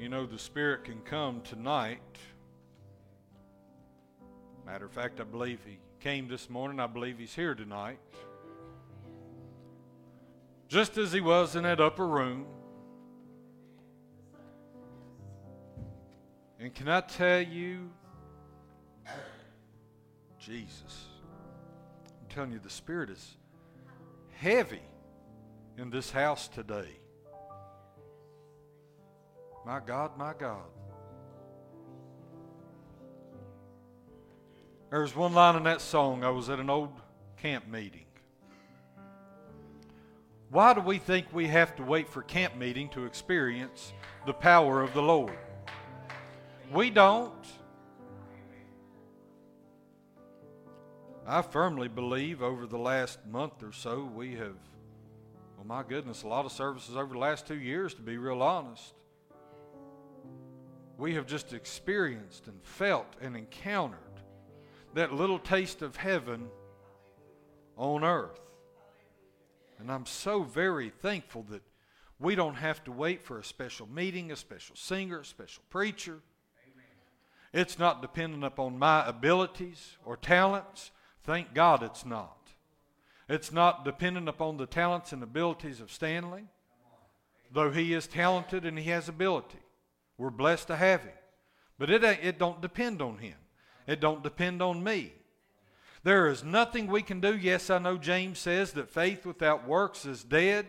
You know, the Spirit can come tonight. Matter of fact, I believe He came this morning. I believe He's here tonight. Just as He was in that upper room. And can I tell you, Jesus, I'm telling you, the Spirit is heavy in this house today. My God, my God. There's one line in that song. I was at an old camp meeting. Why do we think we have to wait for camp meeting to experience the power of the Lord? We don't. I firmly believe over the last month or so we have, well, my goodness, a lot of services over the last two years, to be real honest we have just experienced and felt and encountered that little taste of heaven on earth. And I'm so very thankful that we don't have to wait for a special meeting, a special singer, a special preacher. It's not dependent upon my abilities or talents. Thank God it's not. It's not dependent upon the talents and abilities of Stanley, though he is talented and he has ability. We're blessed to have him. But it, it don't depend on him. It don't depend on me. There is nothing we can do. Yes, I know James says that faith without works is dead.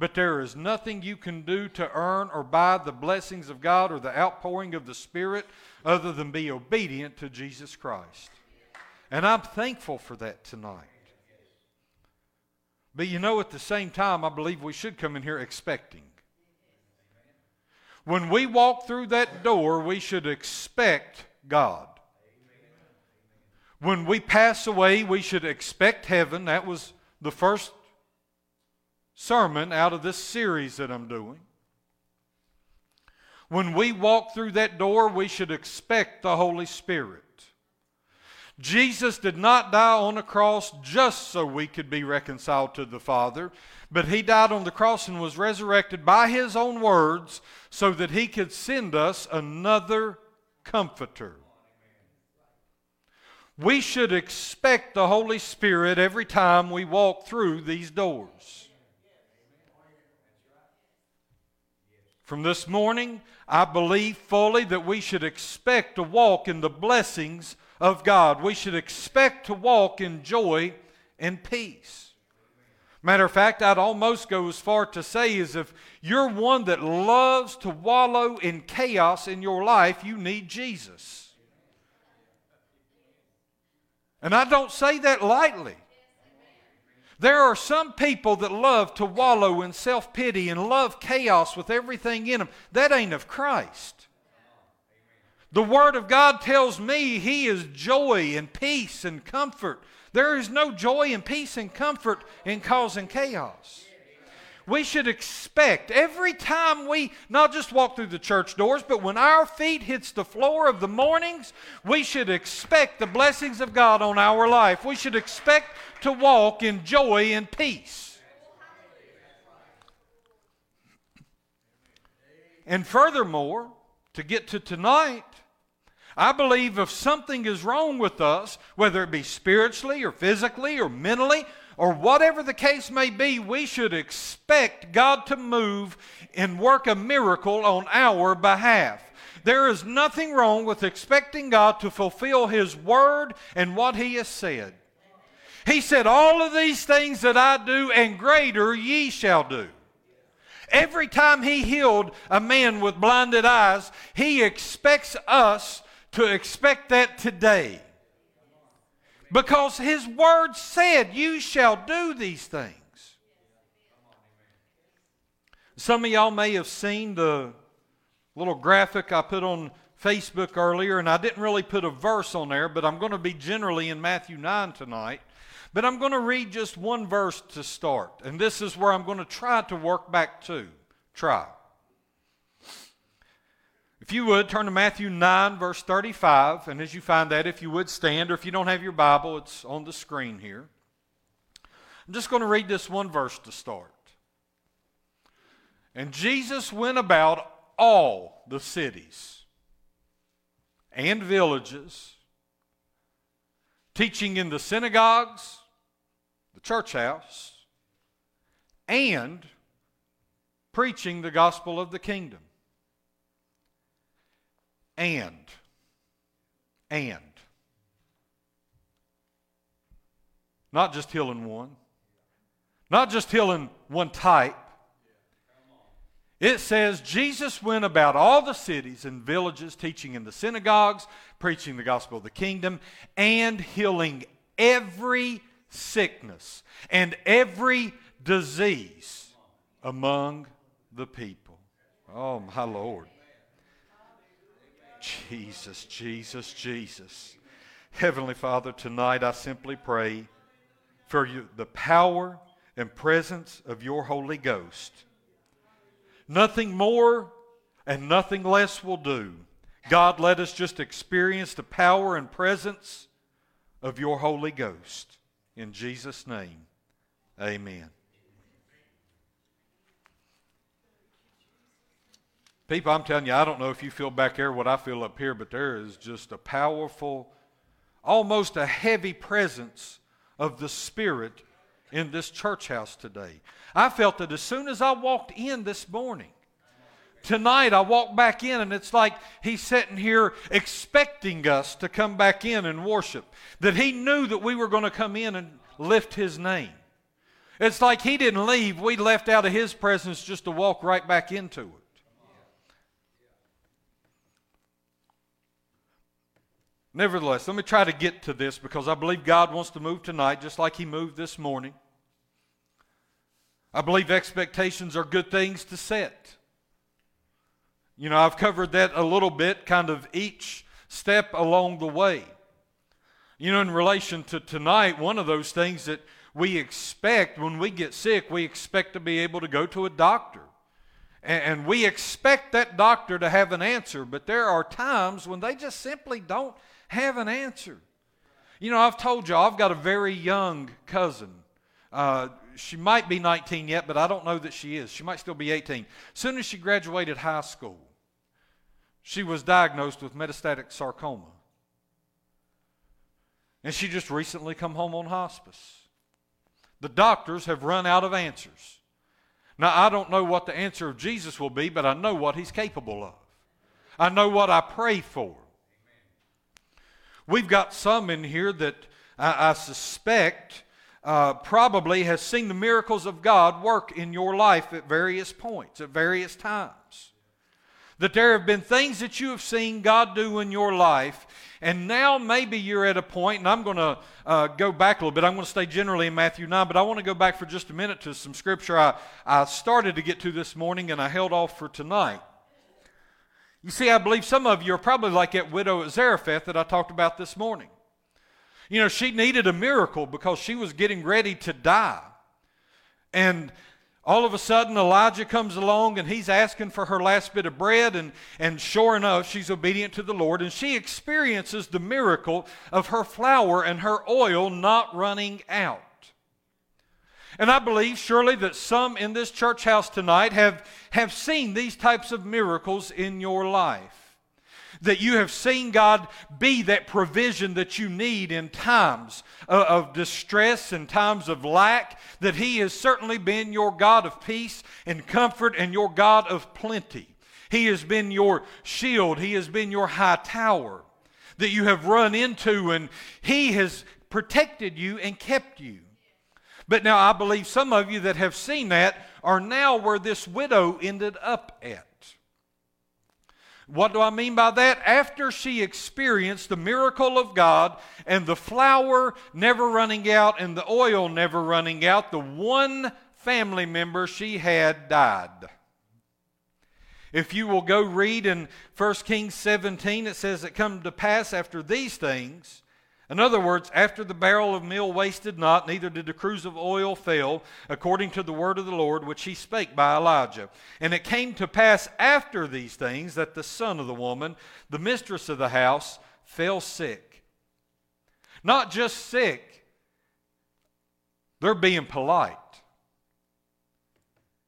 But there is nothing you can do to earn or buy the blessings of God or the outpouring of the Spirit other than be obedient to Jesus Christ. And I'm thankful for that tonight. But you know, at the same time, I believe we should come in here expecting. When we walk through that door, we should expect God. When we pass away, we should expect heaven. That was the first sermon out of this series that I'm doing. When we walk through that door, we should expect the Holy Spirit. Jesus did not die on a cross just so we could be reconciled to the Father, but he died on the cross and was resurrected by his own words so that he could send us another comforter. We should expect the Holy Spirit every time we walk through these doors. From this morning, I believe fully that we should expect to walk in the blessings of God. We should expect to walk in joy and peace. Matter of fact, I'd almost go as far to say as if you're one that loves to wallow in chaos in your life, you need Jesus. And I don't say that lightly. There are some people that love to wallow in self pity and love chaos with everything in them. That ain't of Christ. The Word of God tells me He is joy and peace and comfort. There is no joy and peace and comfort in causing chaos. We should expect every time we not just walk through the church doors, but when our feet hits the floor of the mornings, we should expect the blessings of God on our life. We should expect to walk in joy and peace. And furthermore, to get to tonight, I believe if something is wrong with us, whether it be spiritually or physically or mentally or whatever the case may be, we should expect God to move and work a miracle on our behalf. There is nothing wrong with expecting God to fulfill His word and what He has said. He said, All of these things that I do, and greater ye shall do. Every time He healed a man with blinded eyes, He expects us to expect that today. Because his word said, You shall do these things. Some of y'all may have seen the little graphic I put on Facebook earlier, and I didn't really put a verse on there, but I'm going to be generally in Matthew 9 tonight. But I'm going to read just one verse to start, and this is where I'm going to try to work back to. Try. If you would, turn to Matthew 9, verse 35. And as you find that, if you would stand, or if you don't have your Bible, it's on the screen here. I'm just going to read this one verse to start. And Jesus went about all the cities and villages, teaching in the synagogues, the church house, and preaching the gospel of the kingdom. And, and, not just healing one, not just healing one type. It says Jesus went about all the cities and villages, teaching in the synagogues, preaching the gospel of the kingdom, and healing every sickness and every disease among the people. Oh, my Lord. Jesus, Jesus, Jesus. Heavenly Father, tonight I simply pray for you, the power and presence of your Holy Ghost. Nothing more and nothing less will do. God, let us just experience the power and presence of your Holy Ghost. In Jesus' name, amen. People, I'm telling you, I don't know if you feel back there what I feel up here, but there is just a powerful, almost a heavy presence of the Spirit in this church house today. I felt that as soon as I walked in this morning. Tonight I walked back in and it's like he's sitting here expecting us to come back in and worship. That he knew that we were going to come in and lift his name. It's like he didn't leave, we left out of his presence just to walk right back into it. Nevertheless, let me try to get to this because I believe God wants to move tonight just like He moved this morning. I believe expectations are good things to set. You know, I've covered that a little bit, kind of each step along the way. You know, in relation to tonight, one of those things that we expect when we get sick, we expect to be able to go to a doctor. And we expect that doctor to have an answer, but there are times when they just simply don't have an answer. You know, I've told you, I've got a very young cousin. Uh, she might be 19 yet, but I don't know that she is. She might still be 18. As soon as she graduated high school, she was diagnosed with metastatic sarcoma. And she just recently come home on hospice. The doctors have run out of answers. Now, I don't know what the answer of Jesus will be, but I know what he's capable of. I know what I pray for. We've got some in here that I, I suspect uh, probably has seen the miracles of God work in your life at various points, at various times. That there have been things that you have seen God do in your life, and now maybe you're at a point, and I'm going to uh, go back a little bit. I'm going to stay generally in Matthew 9, but I want to go back for just a minute to some scripture I, I started to get to this morning and I held off for tonight. You see, I believe some of you are probably like that widow at Zarephath that I talked about this morning. You know, she needed a miracle because she was getting ready to die. And all of a sudden, Elijah comes along and he's asking for her last bit of bread. And, and sure enough, she's obedient to the Lord. And she experiences the miracle of her flour and her oil not running out. And I believe surely that some in this church house tonight have, have seen these types of miracles in your life. That you have seen God be that provision that you need in times of, of distress and times of lack. That He has certainly been your God of peace and comfort and your God of plenty. He has been your shield, He has been your high tower that you have run into, and He has protected you and kept you. But now I believe some of you that have seen that are now where this widow ended up at. What do I mean by that? After she experienced the miracle of God and the flour never running out and the oil never running out, the one family member she had died. If you will go read in 1 Kings 17, it says, It come to pass after these things in other words, after the barrel of meal wasted not, neither did the cruse of oil fail, according to the word of the Lord which he spake by Elijah. And it came to pass after these things that the son of the woman, the mistress of the house, fell sick. Not just sick, they're being polite.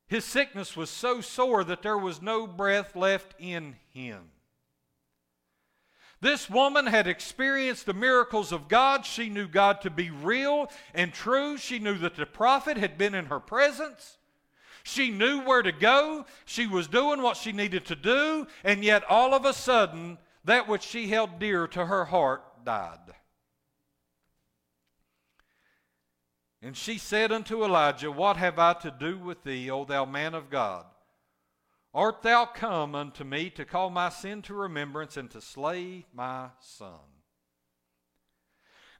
His sickness was so sore that there was no breath left in him. This woman had experienced the miracles of God. She knew God to be real and true. She knew that the prophet had been in her presence. She knew where to go. She was doing what she needed to do. And yet, all of a sudden, that which she held dear to her heart died. And she said unto Elijah, What have I to do with thee, O thou man of God? Art thou come unto me to call my sin to remembrance and to slay my son?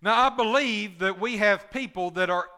Now, I believe that we have people that are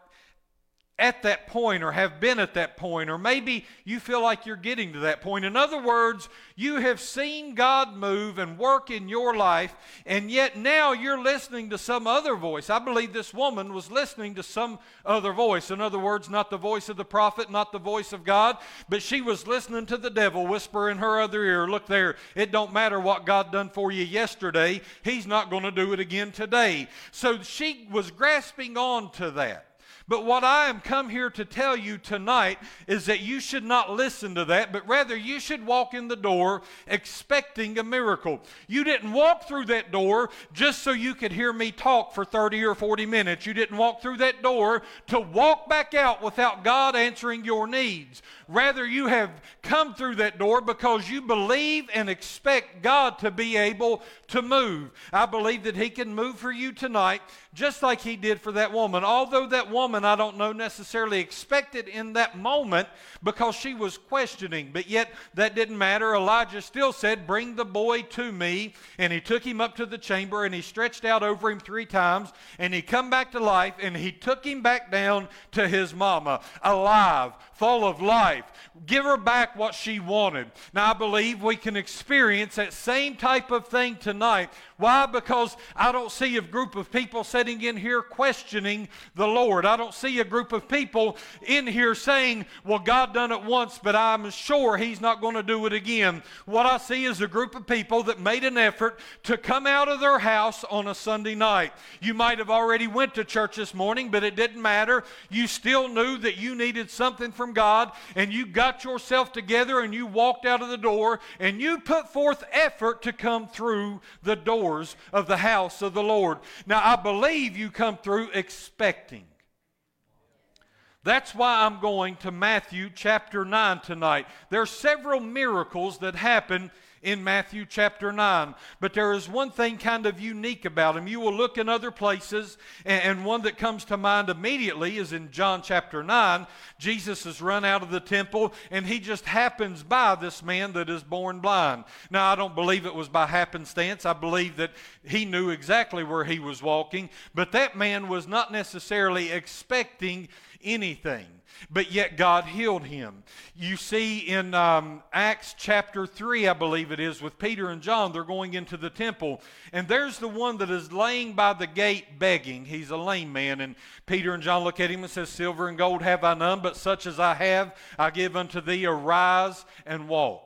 at that point or have been at that point, or maybe you feel like you're getting to that point. In other words, you have seen God move and work in your life, and yet now you're listening to some other voice. I believe this woman was listening to some other voice. In other words, not the voice of the prophet, not the voice of God, but she was listening to the devil whisper in her other ear, Look there, it don't matter what God done for you yesterday, He's not going to do it again today. So she was grasping on to that. But what I am come here to tell you tonight is that you should not listen to that, but rather you should walk in the door expecting a miracle. You didn't walk through that door just so you could hear me talk for 30 or 40 minutes. You didn't walk through that door to walk back out without God answering your needs. Rather, you have come through that door because you believe and expect God to be able to move. I believe that He can move for you tonight just like He did for that woman. Although that woman, I don't know, necessarily expected in that moment because she was questioning, but yet that didn't matter. Elijah still said, Bring the boy to me. And he took him up to the chamber and he stretched out over him three times and he come back to life and he took him back down to his mama, alive, full of life. Give her back what she wanted. Now, I believe we can experience that same type of thing tonight. Why? Because I don't see a group of people sitting in here questioning the Lord. I don't see a group of people in here saying, Well, God done it once, but I'm sure He's not going to do it again. What I see is a group of people that made an effort to come out of their house on a Sunday night. You might have already went to church this morning, but it didn't matter. You still knew that you needed something from God, and you got yourself together and you walked out of the door and you put forth effort to come through the doors of the house of the Lord. Now, I believe you come through expecting. That's why I'm going to Matthew chapter 9 tonight. There are several miracles that happen in Matthew chapter 9. But there is one thing kind of unique about him. You will look in other places, and, one that comes to mind immediately is in John chapter 9. Jesus has run out of the temple, and he just happens by this man that is born blind. Now, I don't believe it was by happenstance. I believe that he knew exactly where he was walking, but that man was not necessarily expecting anything but yet God healed him. You see in um, Acts chapter 3, I believe it is, with Peter and John, they're going into the temple, and there's the one that is laying by the gate begging. He's a lame man, and Peter and John look at him and says, Silver and gold have I none, but such as I have I give unto thee. Arise and walk.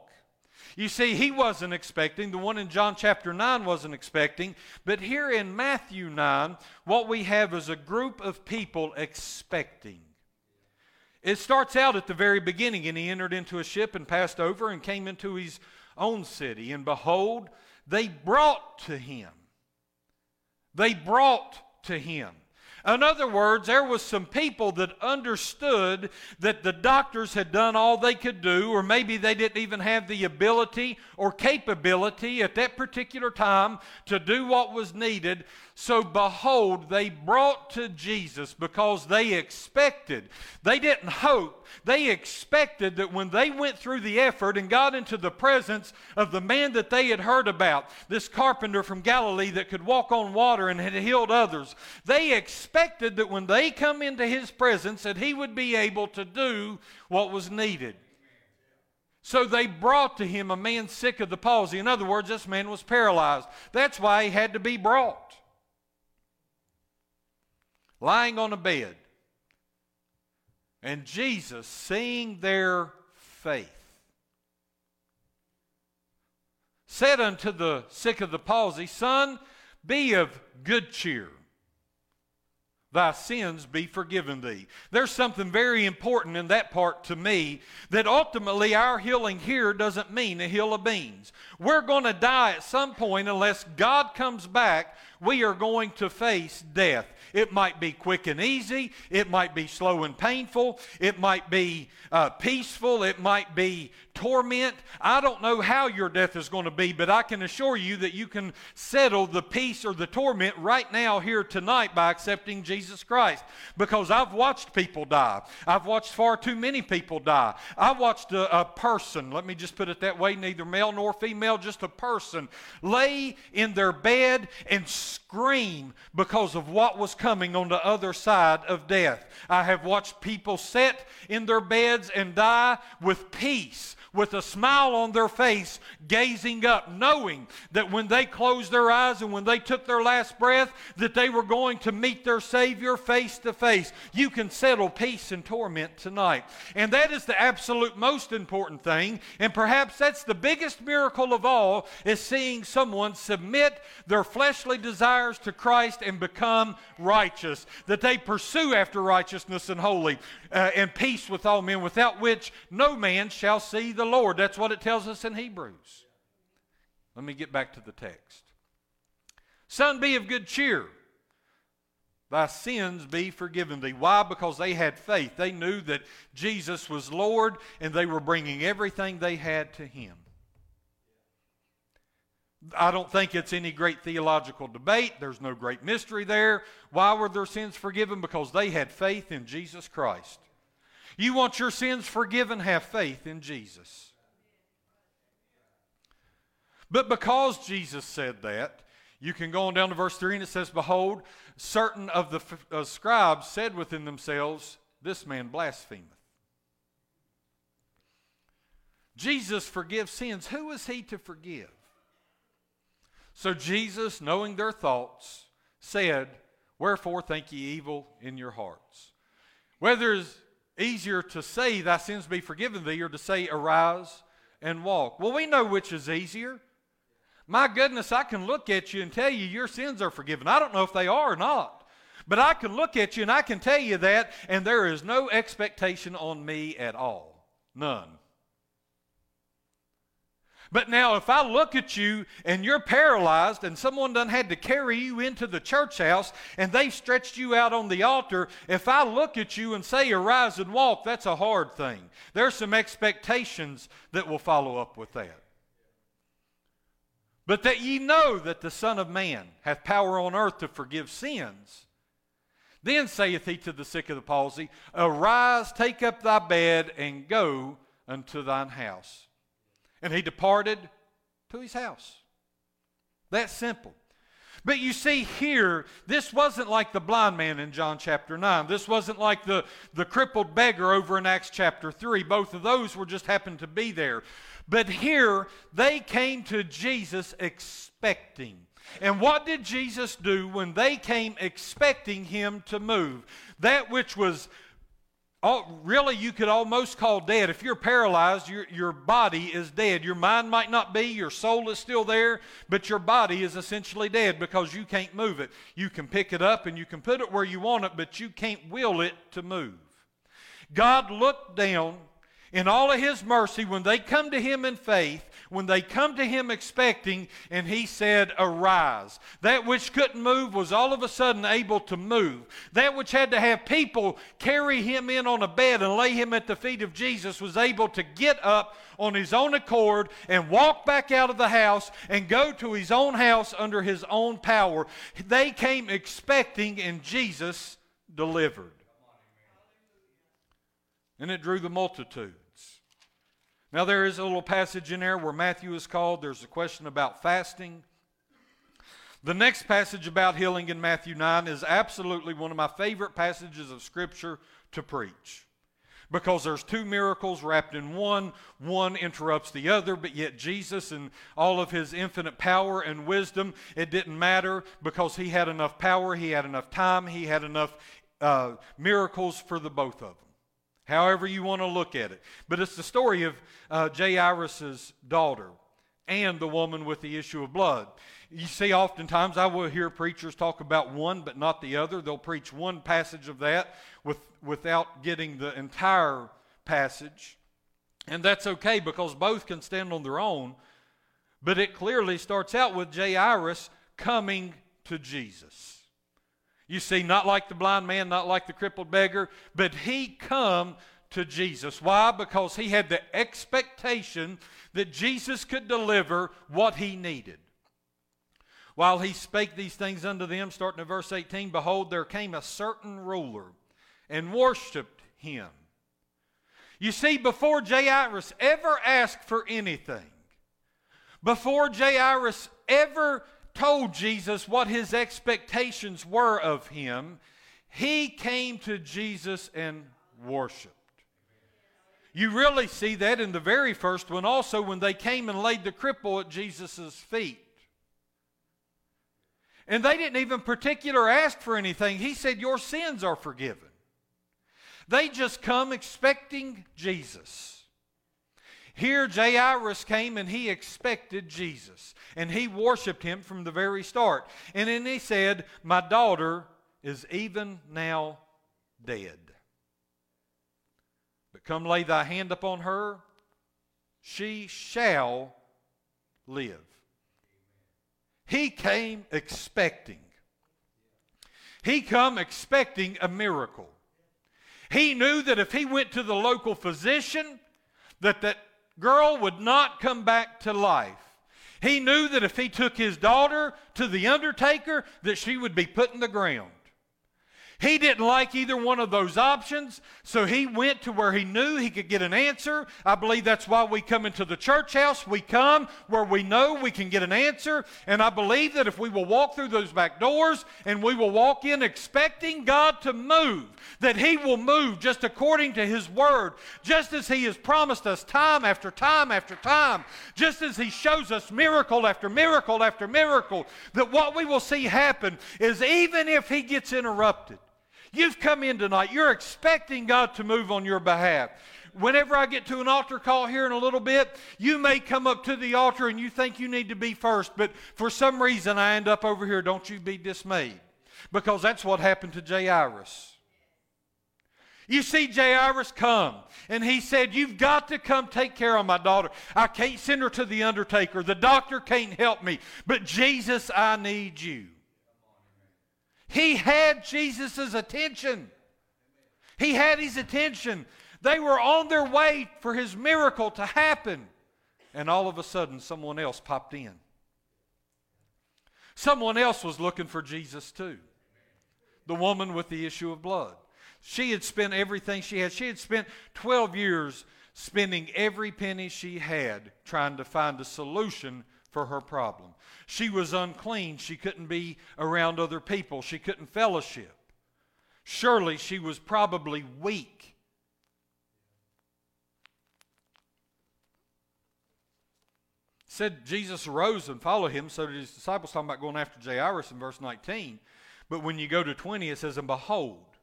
You see, he wasn't expecting, the one in John chapter 9 wasn't expecting, but here in Matthew 9, what we have is a group of people expecting. It starts out at the very beginning, and he entered into a ship and passed over and came into his own city. And behold, they brought to him. They brought to him. In other words, there was some people that understood that the doctors had done all they could do, or maybe they didn't even have the ability or capability at that particular time to do what was needed. So behold, they brought to Jesus because they expected. They didn't hope. They expected that when they went through the effort and got into the presence of the man that they had heard about, this carpenter from Galilee that could walk on water and had healed others, they expected that when they come into his presence that he would be able to do what was needed. So they brought to him a man sick of the palsy. In other words, this man was paralyzed. That's why he had to be brought lying on a bed. And Jesus, seeing their faith, said unto the sick of the palsy, Son, be of good cheer. thy sins be forgiven thee. There's something very important in that part to me that ultimately our healing here doesn't mean a hill of beans. We're going to die at some point unless God comes back. We are going to face death. It might be quick and easy. It might be slow and painful. It might be uh, peaceful. It might be torment. I don't know how your death is going to be, but I can assure you that you can settle the peace or the torment right now here tonight by accepting Jesus Christ. Because I've watched people die. I've watched far too many people die. I watched a, a person, let me just put it that way, neither male nor female, just a person, lay in their bed and scream because of what was coming on the other side of death. I have watched people sit in their beds and die with peace with a smile on their face, gazing up, knowing that when they closed their eyes and when they took their last breath, that they were going to meet their Savior face to face. You can settle peace and torment tonight. And that is the absolute most important thing. And perhaps that's the biggest miracle of all is seeing someone submit their fleshly desires to Christ and become righteous. That they pursue after righteousness and holy uh, and peace with all men, without which no man shall see the Lord. That's what it tells us in Hebrews. Let me get back to the text. Son, be of good cheer. Thy sins be forgiven thee. Why? Because they had faith. They knew that Jesus was Lord and they were bringing everything they had to Him. I don't think it's any great theological debate. There's no great mystery there. Why were their sins forgiven? Because they had faith in Jesus Christ. You want your sins forgiven? Have faith in Jesus. But because Jesus said that, you can go on down to verse 3 and it says, Behold, certain of the uh, scribes said within themselves, This man blasphemeth. Jesus forgives sins. Who is he to forgive? So Jesus, knowing their thoughts, said, Wherefore think ye evil in your hearts? Whether easier to say, Thy sins be forgiven thee, or to say, Arise and walk. Well, we know which is easier. My goodness, I can look at you and tell you your sins are forgiven. I don't know if they are or not. But I can look at you and I can tell you that, and there is no expectation on me at all. None. But now, if I look at you and you're paralyzed and someone done had to carry you into the church house and they stretched you out on the altar, if I look at you and say, arise and walk, that's a hard thing. There's some expectations that will follow up with that. But that ye know that the Son of Man hath power on earth to forgive sins. Then saith he to the sick of the palsy, Arise, take up thy bed, and go unto thine house. And he departed to his house. That simple. But you see here, this wasn't like the blind man in John chapter 9. This wasn't like the, the crippled beggar over in Acts chapter 3. Both of those were just happened to be there. But here, they came to Jesus expecting. And what did Jesus do when they came expecting him to move? That which was Oh, really, you could almost call dead. If you're paralyzed, your, your body is dead. Your mind might not be, your soul is still there, but your body is essentially dead because you can't move it. You can pick it up and you can put it where you want it, but you can't will it to move. God looked down in all of His mercy when they come to Him in faith when they come to him expecting, and he said, Arise. That which couldn't move was all of a sudden able to move. That which had to have people carry him in on a bed and lay him at the feet of Jesus was able to get up on his own accord and walk back out of the house and go to his own house under his own power. They came expecting, and Jesus delivered. And it drew the multitude. Now, there is a little passage in there where Matthew is called. There's a question about fasting. The next passage about healing in Matthew 9 is absolutely one of my favorite passages of Scripture to preach because there's two miracles wrapped in one. One interrupts the other, but yet Jesus and all of his infinite power and wisdom, it didn't matter because he had enough power, he had enough time, he had enough uh, miracles for the both of them however you want to look at it. But it's the story of uh, Jairus' daughter. and the woman with the issue of blood. You see, oftentimes I will hear preachers talk about one but not the other. They'll preach one passage of that with, without getting the entire passage. And that's okay because both can stand on their own. But it clearly starts out with Jairus coming to Jesus. You see, not like the blind man, not like the crippled beggar, but he come to Jesus. Why? Because he had the expectation that Jesus could deliver what he needed. While he spake these things unto them, starting at verse 18, behold, there came a certain ruler and worshiped him. You see, before Jairus ever asked for anything, before Jairus ever told Jesus what his expectations were of him, he came to Jesus and worshiped. You really see that in the very first one also when they came and laid the cripple at Jesus' feet. And they didn't even particular ask for anything. He said, Your sins are forgiven. They just come expecting Jesus. Here, Jairus came and he expected Jesus. And he worshiped him from the very start. And then he said, My daughter is even now dead. But come lay thy hand upon her, she shall live. He came expecting. He come expecting a miracle. He knew that if he went to the local physician, that that girl would not come back to life. He knew that if he took his daughter to the undertaker, that she would be put in the ground. He didn't like either one of those options, so he went to where he knew he could get an answer. I believe that's why we come into the church house. We come where we know we can get an answer, and I believe that if we will walk through those back doors and we will walk in expecting God to move, that he will move just according to his word, just as he has promised us time after time after time, just as he shows us miracle after miracle after miracle, that what we will see happen is even if he gets interrupted, You've come in tonight. You're expecting God to move on your behalf. Whenever I get to an altar call here in a little bit, you may come up to the altar and you think you need to be first, but for some reason I end up over here. Don't you be dismayed. Because that's what happened to Jairus. You see Jairus come, and he said, You've got to come take care of my daughter. I can't send her to the undertaker. The doctor can't help me. But Jesus, I need you. He had Jesus' attention. He had his attention. They were on their way for his miracle to happen. And all of a sudden, someone else popped in. Someone else was looking for Jesus too. The woman with the issue of blood. She had spent everything she had. She had spent 12 years spending every penny she had trying to find a solution for her problem. She was unclean. She couldn't be around other people. She couldn't fellowship. Surely she was probably weak. Said Jesus arose and followed him. So did his disciples talking about going after Jairus in verse 19. But when you go to 20, it says, And behold,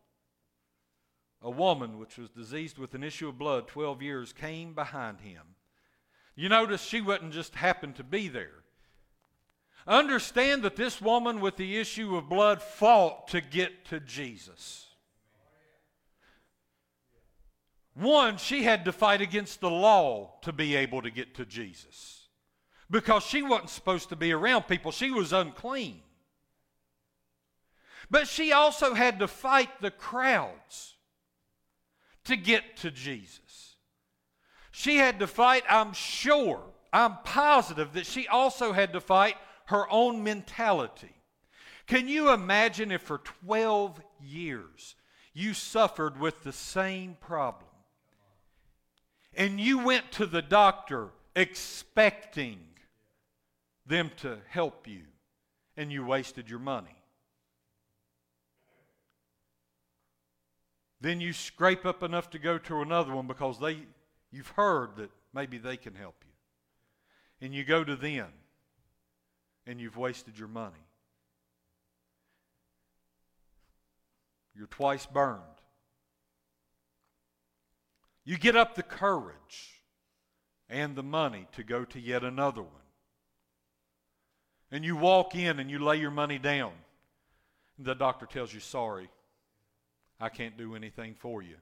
a woman which was diseased with an issue of blood 12 years came behind him you notice she wouldn't just happen to be there. Understand that this woman with the issue of blood fought to get to Jesus. One, she had to fight against the law to be able to get to Jesus because she wasn't supposed to be around people, she was unclean. But she also had to fight the crowds to get to Jesus. She had to fight, I'm sure, I'm positive that she also had to fight her own mentality. Can you imagine if for 12 years you suffered with the same problem and you went to the doctor expecting them to help you and you wasted your money? Then you scrape up enough to go to another one because they You've heard that maybe they can help you. And you go to them and you've wasted your money. You're twice burned. You get up the courage and the money to go to yet another one. and you walk in and you lay your money down. And the doctor tells you, sorry, I can't do anything for you,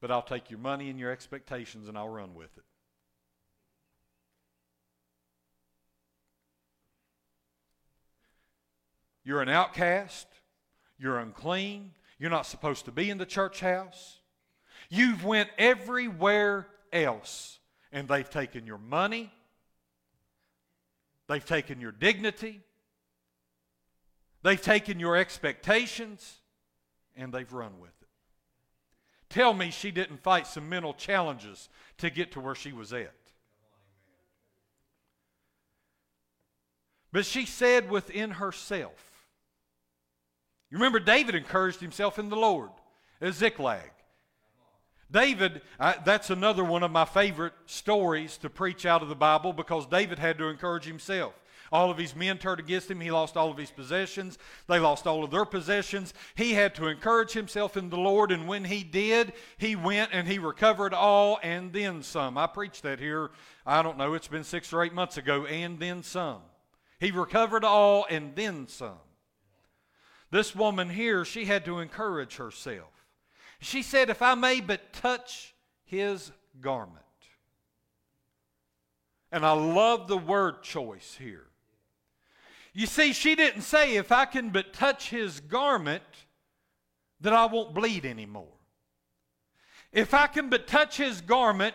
but I'll take your money and your expectations and I'll run with it. You're an outcast. You're unclean. You're not supposed to be in the church house. You've went everywhere else and they've taken your money. They've taken your dignity. They've taken your expectations and they've run with it. Tell me she didn't fight some mental challenges to get to where she was at. But she said within herself, you remember David encouraged himself in the Lord at Ziklag. David, I, that's another one of my favorite stories to preach out of the Bible because David had to encourage himself. All of his men turned against him. He lost all of his possessions. They lost all of their possessions. He had to encourage himself in the Lord, and when he did, he went and he recovered all and then some. I preached that here, I don't know, it's been six or eight months ago, and then some. He recovered all and then some. This woman here, she had to encourage herself. She said, If I may but touch his garment. And I love the word choice here. You see, she didn't say, If I can but touch his garment, that I won't bleed anymore. If I can but touch his garment,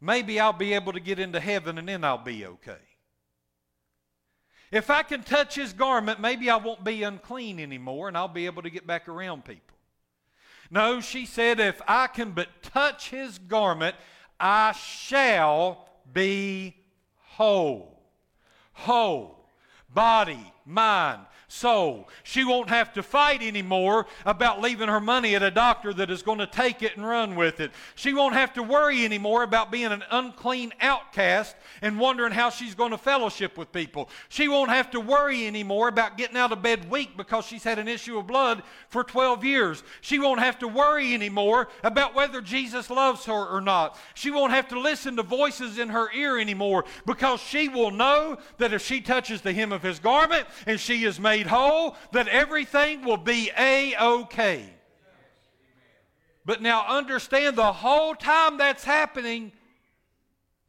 maybe I'll be able to get into heaven and then I'll be okay. If I can touch his garment, maybe I won't be unclean anymore and I'll be able to get back around people. No, she said, if I can but touch his garment, I shall be whole. Whole. Body, mind, soul. She won't have to fight anymore about leaving her money at a doctor that is going to take it and run with it. She won't have to worry anymore about being an unclean outcast and wondering how she's going to fellowship with people. She won't have to worry anymore about getting out of bed weak because she's had an issue of blood for 12 years. She won't have to worry anymore about whether Jesus loves her or not. She won't have to listen to voices in her ear anymore because she will know that if she touches the hem of his garment and she is made whole, that everything will be a okay. But now understand the whole time that's happening,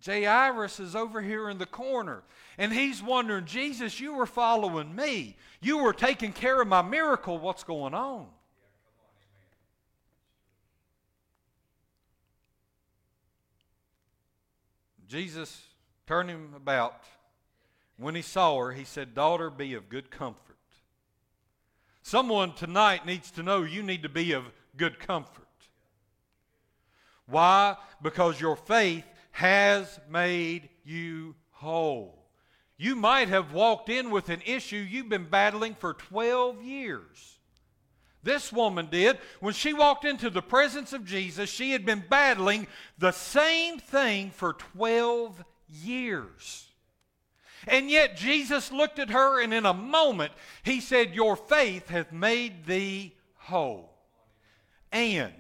Jairus is over here in the corner. And he's wondering, Jesus, you were following me. You were taking care of my miracle. What's going on? Jesus turned him about. When he saw her, he said, Daughter, be of good comfort. Someone tonight needs to know you need to be of good comfort. Why? Because your faith has made you whole. You might have walked in with an issue you've been battling for 12 years. This woman did. When she walked into the presence of Jesus, she had been battling the same thing for 12 years. And yet Jesus looked at her, and in a moment, he said, Your faith hath made thee whole. And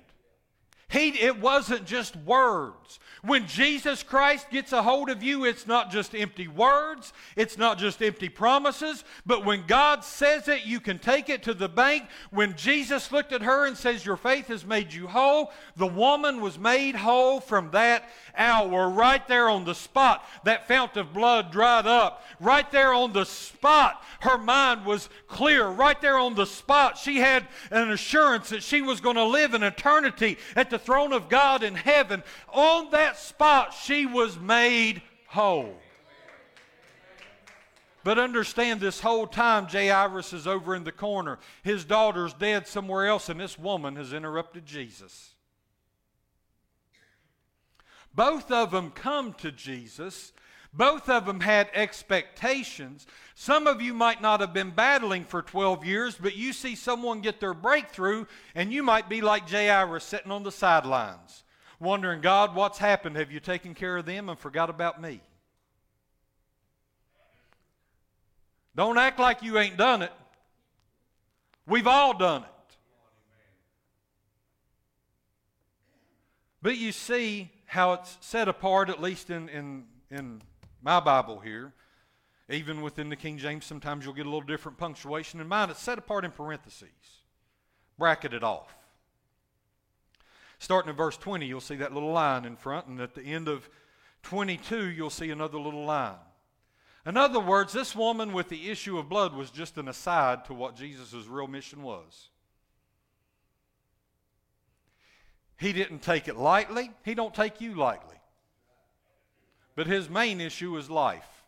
he, it wasn't just words. When Jesus Christ gets a hold of you, it's not just empty words, it's not just empty promises, but when God says it, you can take it to the bank. When Jesus looked at her and says, Your faith has made you whole, the woman was made whole from that hour, right there on the spot. That fount of blood dried up. Right there on the spot, her mind was clear. Right there on the spot, she had an assurance that she was going to live in eternity at the throne of God in heaven. On that spot, she was made whole. But understand this whole time, Jairus is over in the corner. His daughter's dead somewhere else, and this woman has interrupted Jesus. Both of them come to Jesus. Both of them had expectations. Some of you might not have been battling for 12 years, but you see someone get their breakthrough, and you might be like Jairus sitting on the sidelines wondering, God, what's happened? Have you taken care of them and forgot about me? Don't act like you ain't done it. We've all done it. But you see how it's set apart, at least in, in, in my Bible here, Even within the King James, sometimes you'll get a little different punctuation. In mine, it's set apart in parentheses, bracketed off. Starting in verse 20, you'll see that little line in front, and at the end of 22, you'll see another little line. In other words, this woman with the issue of blood was just an aside to what Jesus' real mission was. He didn't take it lightly. He don't take you lightly. But his main issue is life.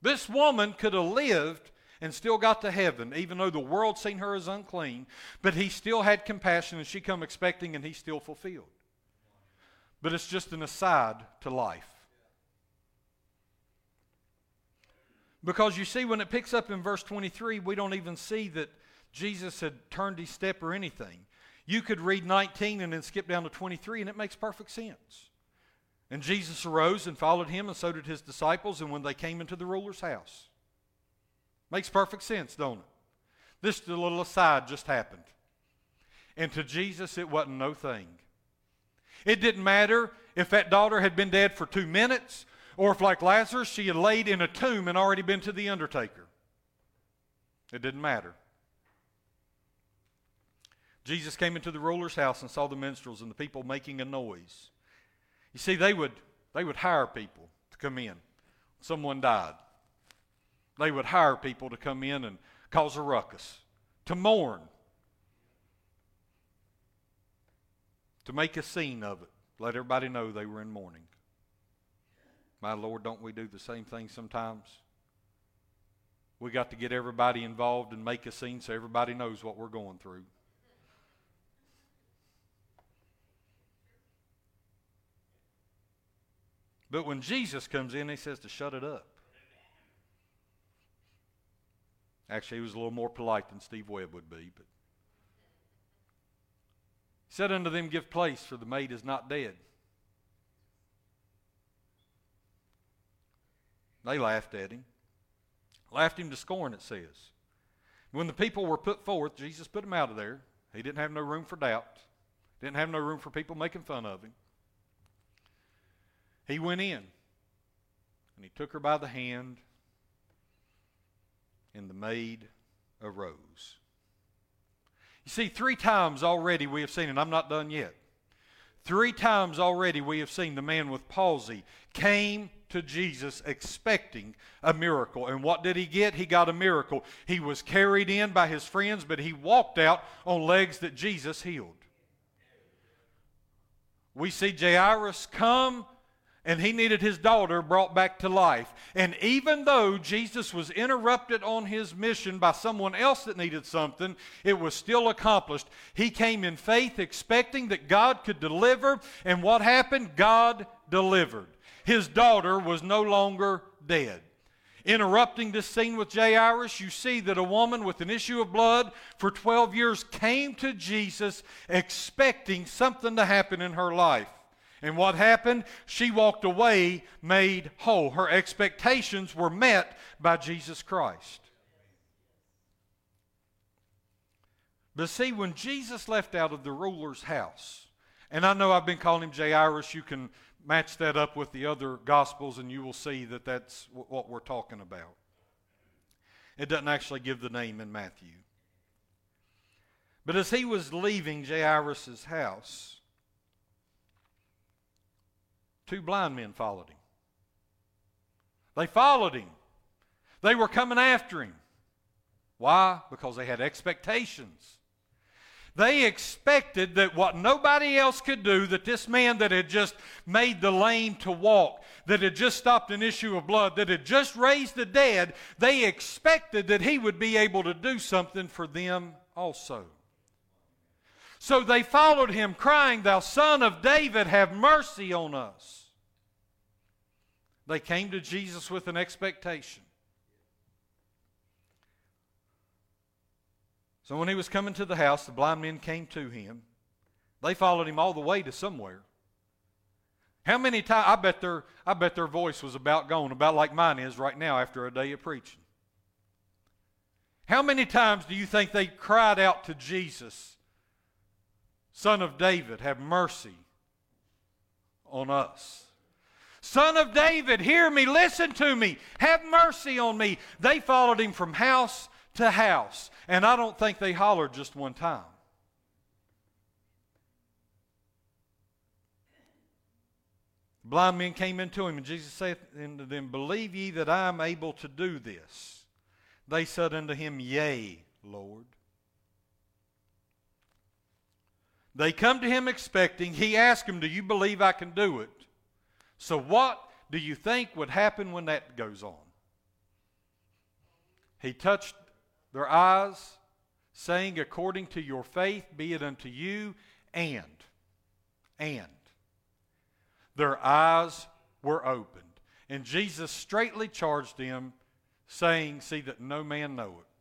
This woman could have lived and still got to heaven, even though the world seen her as unclean, but he still had compassion and she come expecting and he still fulfilled. But it's just an aside to life. Because you see, when it picks up in verse 23, we don't even see that Jesus had turned his step or anything. You could read 19 and then skip down to 23, and it makes perfect sense. And Jesus arose and followed him, and so did his disciples, and when they came into the ruler's house. Makes perfect sense, don't it? This little aside just happened. And to Jesus, it wasn't no thing. It didn't matter if that daughter had been dead for two minutes or if, like Lazarus, she had laid in a tomb and already been to the undertaker. It didn't matter. Jesus came into the ruler's house and saw the minstrels and the people making a noise. You see, they would, they would hire people to come in. Someone died. They would hire people to come in and cause a ruckus, to mourn, to make a scene of it, let everybody know they were in mourning. My Lord, don't we do the same thing sometimes? We got to get everybody involved and make a scene so everybody knows what we're going through. But when Jesus comes in, he says to shut it up. Actually, he was a little more polite than Steve Webb would be. But he said unto them, Give place, for the maid is not dead. They laughed at him. Laughed him to scorn, it says. When the people were put forth, Jesus put them out of there. He didn't have no room for doubt, didn't have no room for people making fun of him. He went in and he took her by the hand and the maid arose. You see, three times already we have seen, and I'm not done yet. Three times already we have seen the man with palsy came to Jesus expecting a miracle. And what did he get? He got a miracle. He was carried in by his friends, but he walked out on legs that Jesus healed. We see Jairus come and he needed his daughter brought back to life. And even though Jesus was interrupted on his mission by someone else that needed something, it was still accomplished. He came in faith expecting that God could deliver, and what happened? God delivered. His daughter was no longer dead. Interrupting this scene with Jairus, you see that a woman with an issue of blood for 12 years came to Jesus expecting something to happen in her life. And what happened? She walked away made whole. Her expectations were met by Jesus Christ. But see, when Jesus left out of the ruler's house, and I know I've been calling him Jairus, you can match that up with the other gospels and you will see that that's what we're talking about. It doesn't actually give the name in Matthew. But as he was leaving Jairus' house, Two blind men followed him. They followed him. They were coming after him. Why? Because they had expectations. They expected that what nobody else could do, that this man that had just made the lame to walk, that had just stopped an issue of blood, that had just raised the dead, they expected that he would be able to do something for them also. So they followed him, crying, Thou son of David, have mercy on us. They came to Jesus with an expectation. So when he was coming to the house, the blind men came to him. They followed him all the way to somewhere. How many times? I bet their I bet their voice was about gone, about like mine is right now after a day of preaching. How many times do you think they cried out to Jesus Son of David, have mercy on us. Son of David, hear me, listen to me, have mercy on me. They followed him from house to house. And I don't think they hollered just one time. Blind men came into him, and Jesus saith unto them, Believe ye that I am able to do this? They said unto him, Yea, Lord. They come to him expecting. He asks them, Do you believe I can do it? So, what do you think would happen when that goes on? He touched their eyes, saying, According to your faith, be it unto you, and, and their eyes were opened. And Jesus straightly charged them, saying, See that no man know it.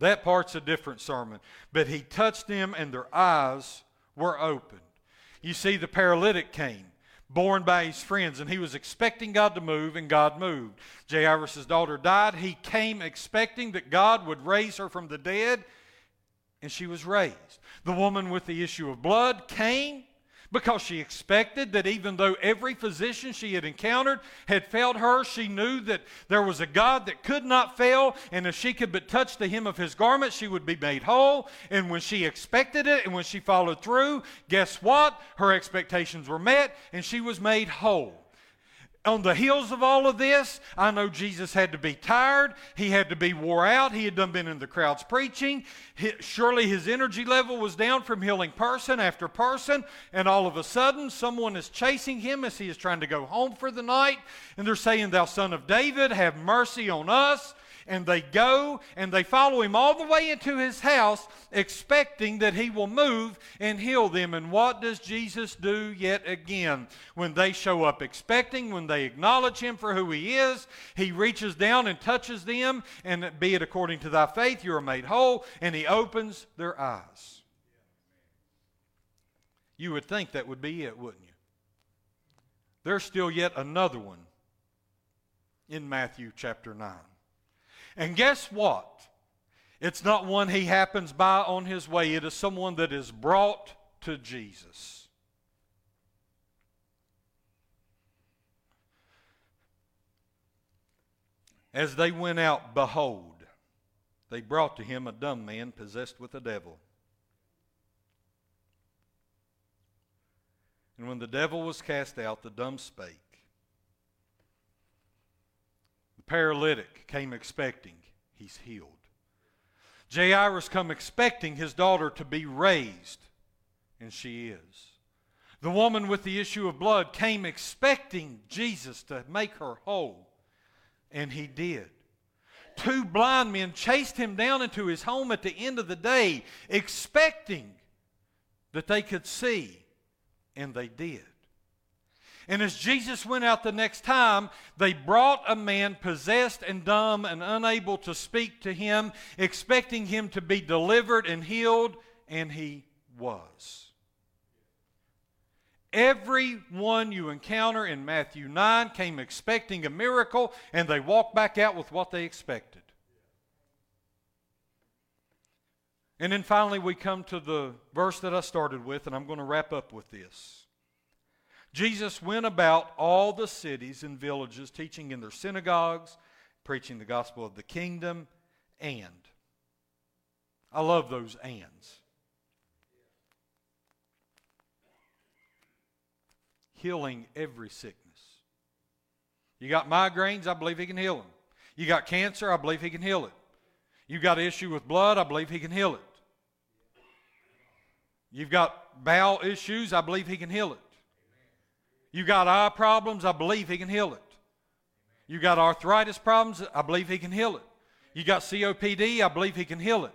That part's a different sermon. But he touched them, and their eyes were opened. You see, the paralytic came, borne by his friends, and he was expecting God to move, and God moved. Jairus' daughter died. He came expecting that God would raise her from the dead, and she was raised. The woman with the issue of blood came because she expected that even though every physician she had encountered had failed her, she knew that there was a God that could not fail, and if she could but touch the hem of his garment, she would be made whole. And when she expected it and when she followed through, guess what? Her expectations were met, and she was made whole on the heels of all of this, I know Jesus had to be tired. He had to be wore out. He had done been in the crowds preaching. He, surely his energy level was down from healing person after person. And all of a sudden, someone is chasing him as he is trying to go home for the night. And they're saying, Thou son of David, have mercy on us and they go and they follow him all the way into his house, expecting that he will move and heal them. And what does Jesus do yet again? When they show up expecting, when they acknowledge him for who he is, he reaches down and touches them, and be it according to thy faith, you are made whole, and he opens their eyes. You would think that would be it, wouldn't you? There's still yet another one in Matthew chapter 9. And guess what? It's not one he happens by on his way, it is someone that is brought to Jesus. As they went out, behold, they brought to him a dumb man possessed with a devil. And when the devil was cast out, the dumb spake paralytic came expecting, he's healed. Jairus come expecting his daughter to be raised, and she is. The woman with the issue of blood came expecting Jesus to make her whole, and he did. Two blind men chased him down into his home at the end of the day, expecting that they could see, and they did. And as Jesus went out the next time, they brought a man possessed and dumb and unable to speak to him, expecting him to be delivered and healed, and he was. Everyone you encounter in Matthew 9 came expecting a miracle, and they walked back out with what they expected. And then finally, we come to the verse that I started with, and I'm going to wrap up with this. Jesus went about all the cities and villages, teaching in their synagogues, preaching the gospel of the kingdom, and. I love those ands. Healing every sickness. You got migraines, I believe he can heal them. You got cancer, I believe he can heal it. You got an issue with blood, I believe he can heal it. You've got bowel issues, I believe he can heal it. You got eye problems, I believe He can heal it. You got arthritis problems, I believe He can heal it. You got COPD, I believe He can heal it.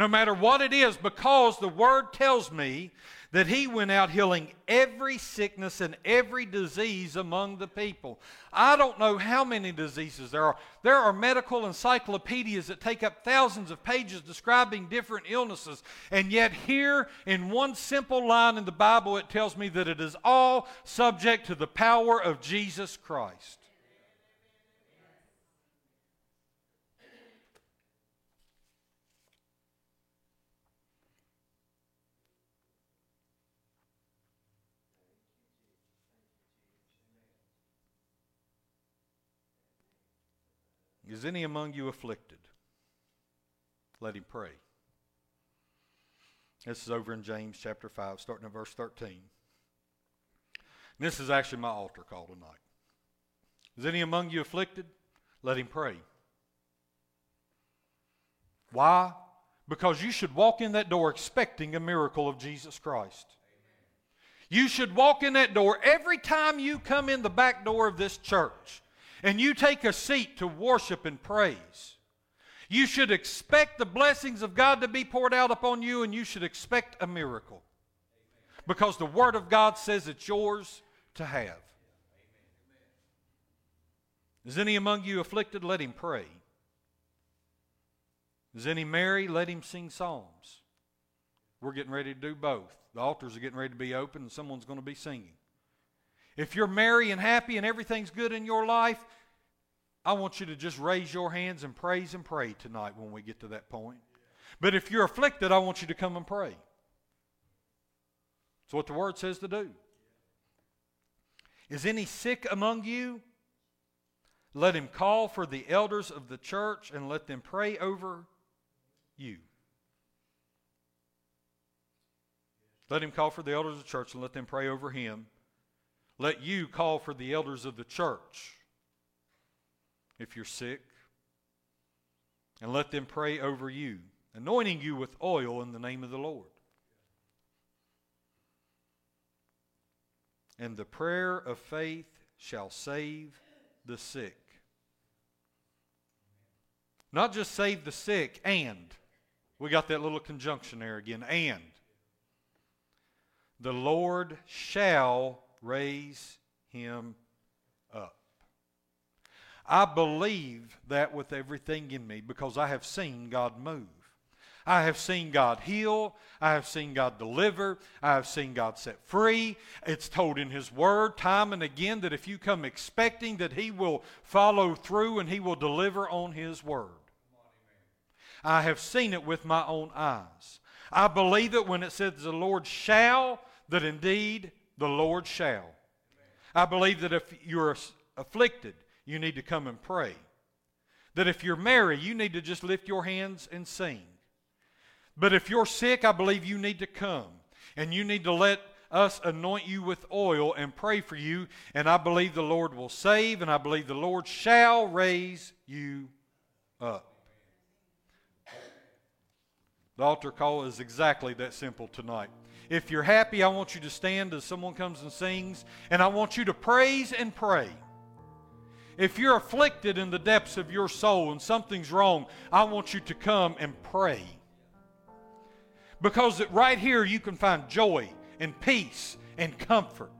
No matter what it is, because the Word tells me that he went out healing every sickness and every disease among the people. I don't know how many diseases there are. There are medical encyclopedias that take up thousands of pages describing different illnesses. And yet, here in one simple line in the Bible, it tells me that it is all subject to the power of Jesus Christ. Is any among you afflicted? Let him pray. This is over in James chapter 5, starting at verse 13. This is actually my altar call tonight. Is any among you afflicted? Let him pray. Why? Because you should walk in that door expecting a miracle of Jesus Christ. You should walk in that door every time you come in the back door of this church and you take a seat to worship and praise. You should expect the blessings of God to be poured out upon you and you should expect a miracle. Because the Word of God says it's yours to have. Is any among you afflicted? Let him pray. Is any merry? Let him sing psalms. We're getting ready to do both. The altars are getting ready to be open, and someone's going to be singing. If you're merry and happy and everything's good in your life, I want you to just raise your hands and praise and pray tonight when we get to that point. But if you're afflicted, I want you to come and pray. That's what the Word says to do. Is any sick among you? Let him call for the elders of the church and let them pray over you. Let him call for the elders of the church and let them pray over him. Let you call for the elders of the church if you're sick, and let them pray over you, anointing you with oil in the name of the Lord. And the prayer of faith shall save the sick. Not just save the sick, and. We got that little conjunction there again, and the Lord shall raise him up. I believe that with everything in me because I have seen God move. I have seen God heal. I have seen God deliver. I have seen God set free. It's told in His Word time and again that if you come expecting that He will follow through and He will deliver on His Word. I have seen it with my own eyes. I believe it when it says the Lord shall that indeed the Lord shall. I believe that if you're afflicted, you need to come and pray. That if you're merry, you need to just lift your hands and sing. But if you're sick, I believe you need to come and you need to let us anoint you with oil and pray for you. And I believe the Lord will save, and I believe the Lord shall raise you up. The altar call is exactly that simple tonight. If you're happy, I want you to stand as someone comes and sings, and I want you to praise and pray. If you're afflicted in the depths of your soul and something's wrong, I want you to come and pray. Because right here you can find joy and peace and comfort.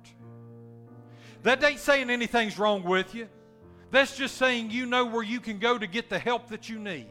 That ain't saying anything's wrong with you. That's just saying you know where you can go to get the help that you need.